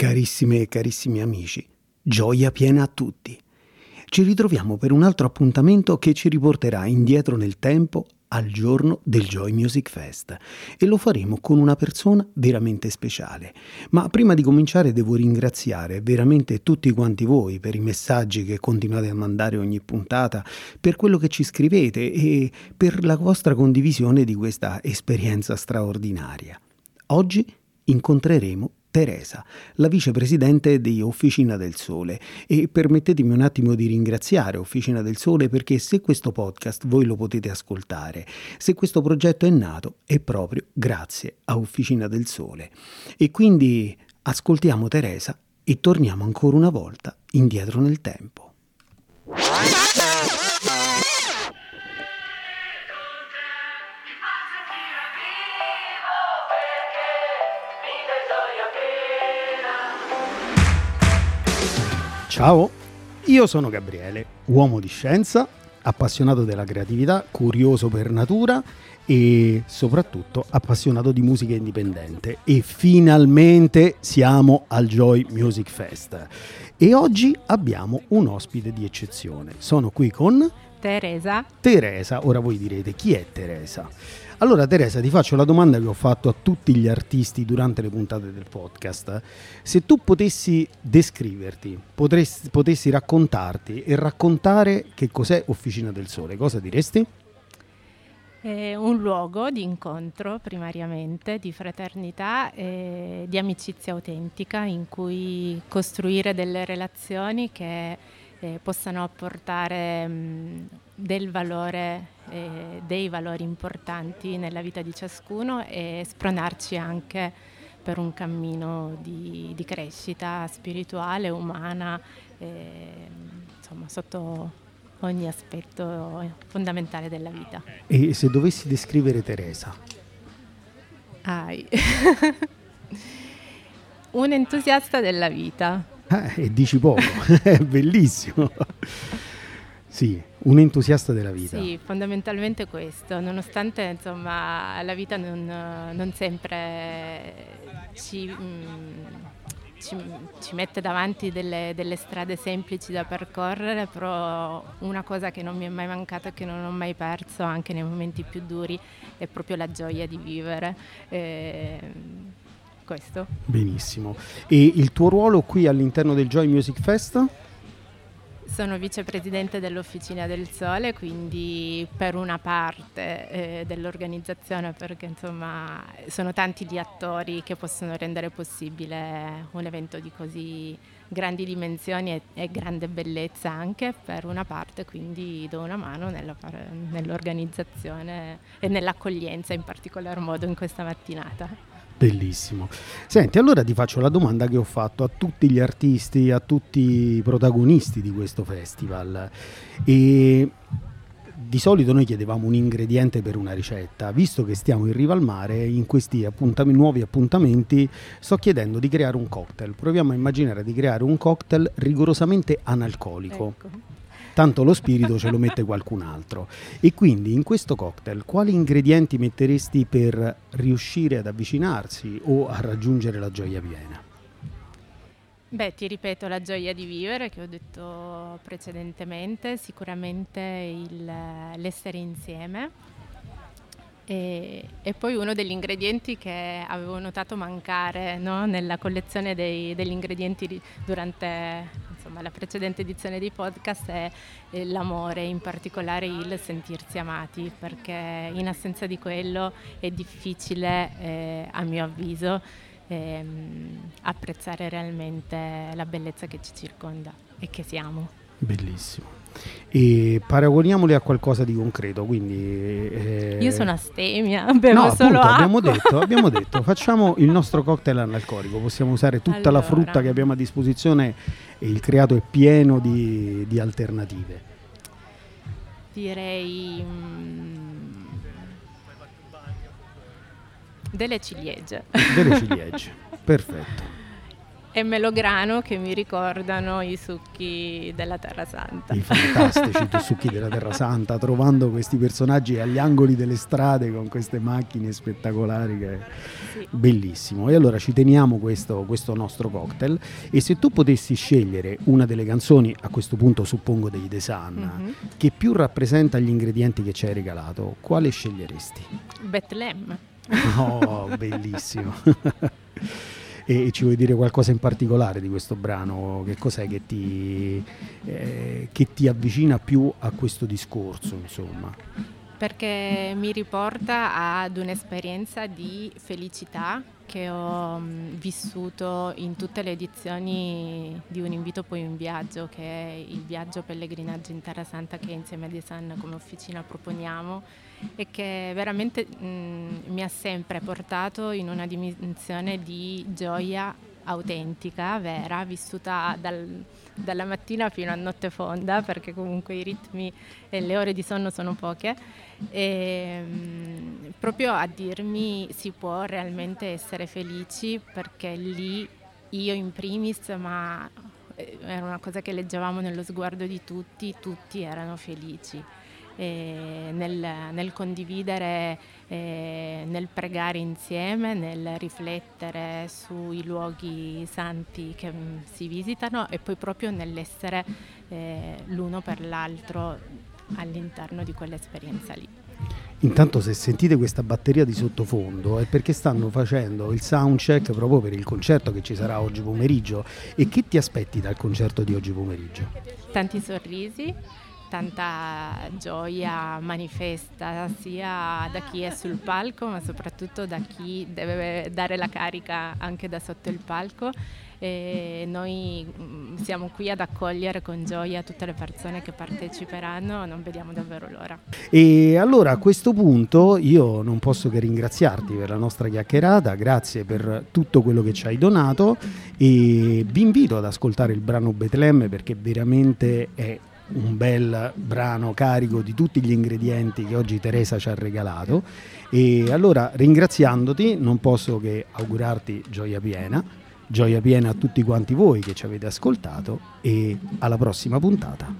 Carissime e carissimi amici, gioia piena a tutti. Ci ritroviamo per un altro appuntamento che ci riporterà indietro nel tempo al giorno del Joy Music Fest e lo faremo con una persona veramente speciale. Ma prima di cominciare devo ringraziare veramente tutti quanti voi per i messaggi che continuate a mandare ogni puntata, per quello che ci scrivete e per la vostra condivisione di questa esperienza straordinaria. Oggi incontreremo Teresa, la vicepresidente di Officina del Sole. E permettetemi un attimo di ringraziare Officina del Sole perché se questo podcast voi lo potete ascoltare, se questo progetto è nato è proprio grazie a Officina del Sole. E quindi ascoltiamo Teresa e torniamo ancora una volta indietro nel tempo. Ciao, io sono Gabriele, uomo di scienza, appassionato della creatività, curioso per natura e soprattutto appassionato di musica indipendente. E finalmente siamo al Joy Music Fest. E oggi abbiamo un ospite di eccezione. Sono qui con Teresa. Teresa, ora voi direte chi è Teresa? Allora Teresa ti faccio la domanda che ho fatto a tutti gli artisti durante le puntate del podcast. Se tu potessi descriverti, potresti, potessi raccontarti e raccontare che cos'è Officina del Sole, cosa diresti? È un luogo di incontro primariamente, di fraternità e di amicizia autentica in cui costruire delle relazioni che eh, possano apportare mh, del valore, eh, dei valori importanti nella vita di ciascuno e spronarci anche per un cammino di, di crescita spirituale, umana, eh, insomma sotto ogni aspetto fondamentale della vita. E se dovessi descrivere Teresa? Ai. un entusiasta della vita eh, e dici poco, è bellissimo. Sì, un entusiasta della vita. Sì, fondamentalmente questo, nonostante insomma, la vita non, non sempre ci, mm, ci, ci, mette davanti delle, delle, strade semplici da percorrere, però una cosa che non mi è mai mancata e che non ho mai perso anche nei momenti più duri è proprio la gioia di vivere. E, questo. Benissimo. E il tuo ruolo qui all'interno del Joy Music Fest? Sono vicepresidente dell'Officina del Sole, quindi per una parte eh, dell'organizzazione, perché insomma sono tanti gli attori che possono rendere possibile un evento di così grandi dimensioni e, e grande bellezza anche per una parte, quindi do una mano nella, nell'organizzazione e nell'accoglienza in particolar modo in questa mattinata. Bellissimo. Senti, allora ti faccio la domanda che ho fatto a tutti gli artisti, a tutti i protagonisti di questo festival. E di solito noi chiedevamo un ingrediente per una ricetta, visto che stiamo in riva al mare, in questi appuntam- nuovi appuntamenti sto chiedendo di creare un cocktail. Proviamo a immaginare di creare un cocktail rigorosamente analcolico. Ecco tanto lo spirito ce lo mette qualcun altro. E quindi in questo cocktail quali ingredienti metteresti per riuscire ad avvicinarsi o a raggiungere la gioia piena? Beh, ti ripeto la gioia di vivere che ho detto precedentemente, sicuramente il, l'essere insieme. E, e, poi uno degli ingredienti che avevo notato mancare no? nella collezione dei, degli ingredienti durante insomma, la precedente edizione dei podcast è l'amore, in particolare il sentirsi amati, perché in assenza di quello è difficile, eh, a mio avviso, ehm, apprezzare realmente la bellezza che ci circonda e che siamo. Bellissimo e paragoniamoli a qualcosa di concreto. Quindi, eh... Io sono astemia, bevo no, solo appunto, abbiamo detto, abbiamo detto, facciamo il nostro cocktail analcolico, possiamo usare tutta allora. la frutta che abbiamo a disposizione e il creato è pieno di, di alternative. Direi mm, delle ciliegie. Delle ciliegie, perfetto. E melograno che mi ricordano i succhi della Terra Santa. I fantastici succhi della Terra Santa, trovando questi personaggi agli angoli delle strade con queste macchine spettacolari che sì. bellissimo. E allora ci teniamo questo, questo nostro cocktail e se tu potessi scegliere una delle canzoni, a questo punto suppongo dei The Sun, mm-hmm. che più rappresenta gli ingredienti che ci hai regalato, quale sceglieresti? Bethlehem. Oh, bellissimo. e ci vuoi dire qualcosa in particolare di questo brano? Che cos'è che ti, eh, che ti avvicina più a questo discorso, insomma? Perché mi riporta ad un'esperienza di felicità che ho mm, vissuto in tutte le edizioni di Un invito poi un viaggio, che è il viaggio pellegrinaggio in Terra Santa che insieme a Desan come officina proponiamo e che veramente mh, mm, mi ha sempre portato in una dimensione di gioia autentica, vera, vissuta dal, dalla mattina fino a notte fonda, perché comunque i ritmi e le ore di sonno sono poche, e, mh, mm, proprio a dirmi si può realmente essere felici perché lì io in primis, ma eh, era una cosa che leggevamo nello sguardo di tutti, tutti erano felici eh, nel, nel, condividere, eh, nel pregare insieme, nel riflettere sui luoghi santi che mm, si visitano e poi proprio nell'essere eh, l'uno per l'altro all'interno di quell'esperienza lì. Intanto se sentite questa batteria di sottofondo è perché stanno facendo il soundcheck proprio per il concerto che ci sarà oggi pomeriggio. E che ti aspetti dal concerto di oggi pomeriggio? Tanti sorrisi, tanta gioia manifesta sia da chi è sul palco ma soprattutto da chi deve dare la carica anche da sotto il palco e noi mm, siamo qui ad accogliere con gioia tutte le persone che parteciperanno, non vediamo davvero l'ora. E allora a questo punto io non posso che ringraziarti per la nostra chiacchierata, grazie per tutto quello che ci hai donato e vi invito ad ascoltare il brano Betlemme perché veramente è un bel brano carico di tutti gli ingredienti che oggi Teresa ci ha regalato e allora ringraziandoti non posso che augurarti gioia piena, gioia piena a tutti quanti voi che ci avete ascoltato e alla prossima puntata.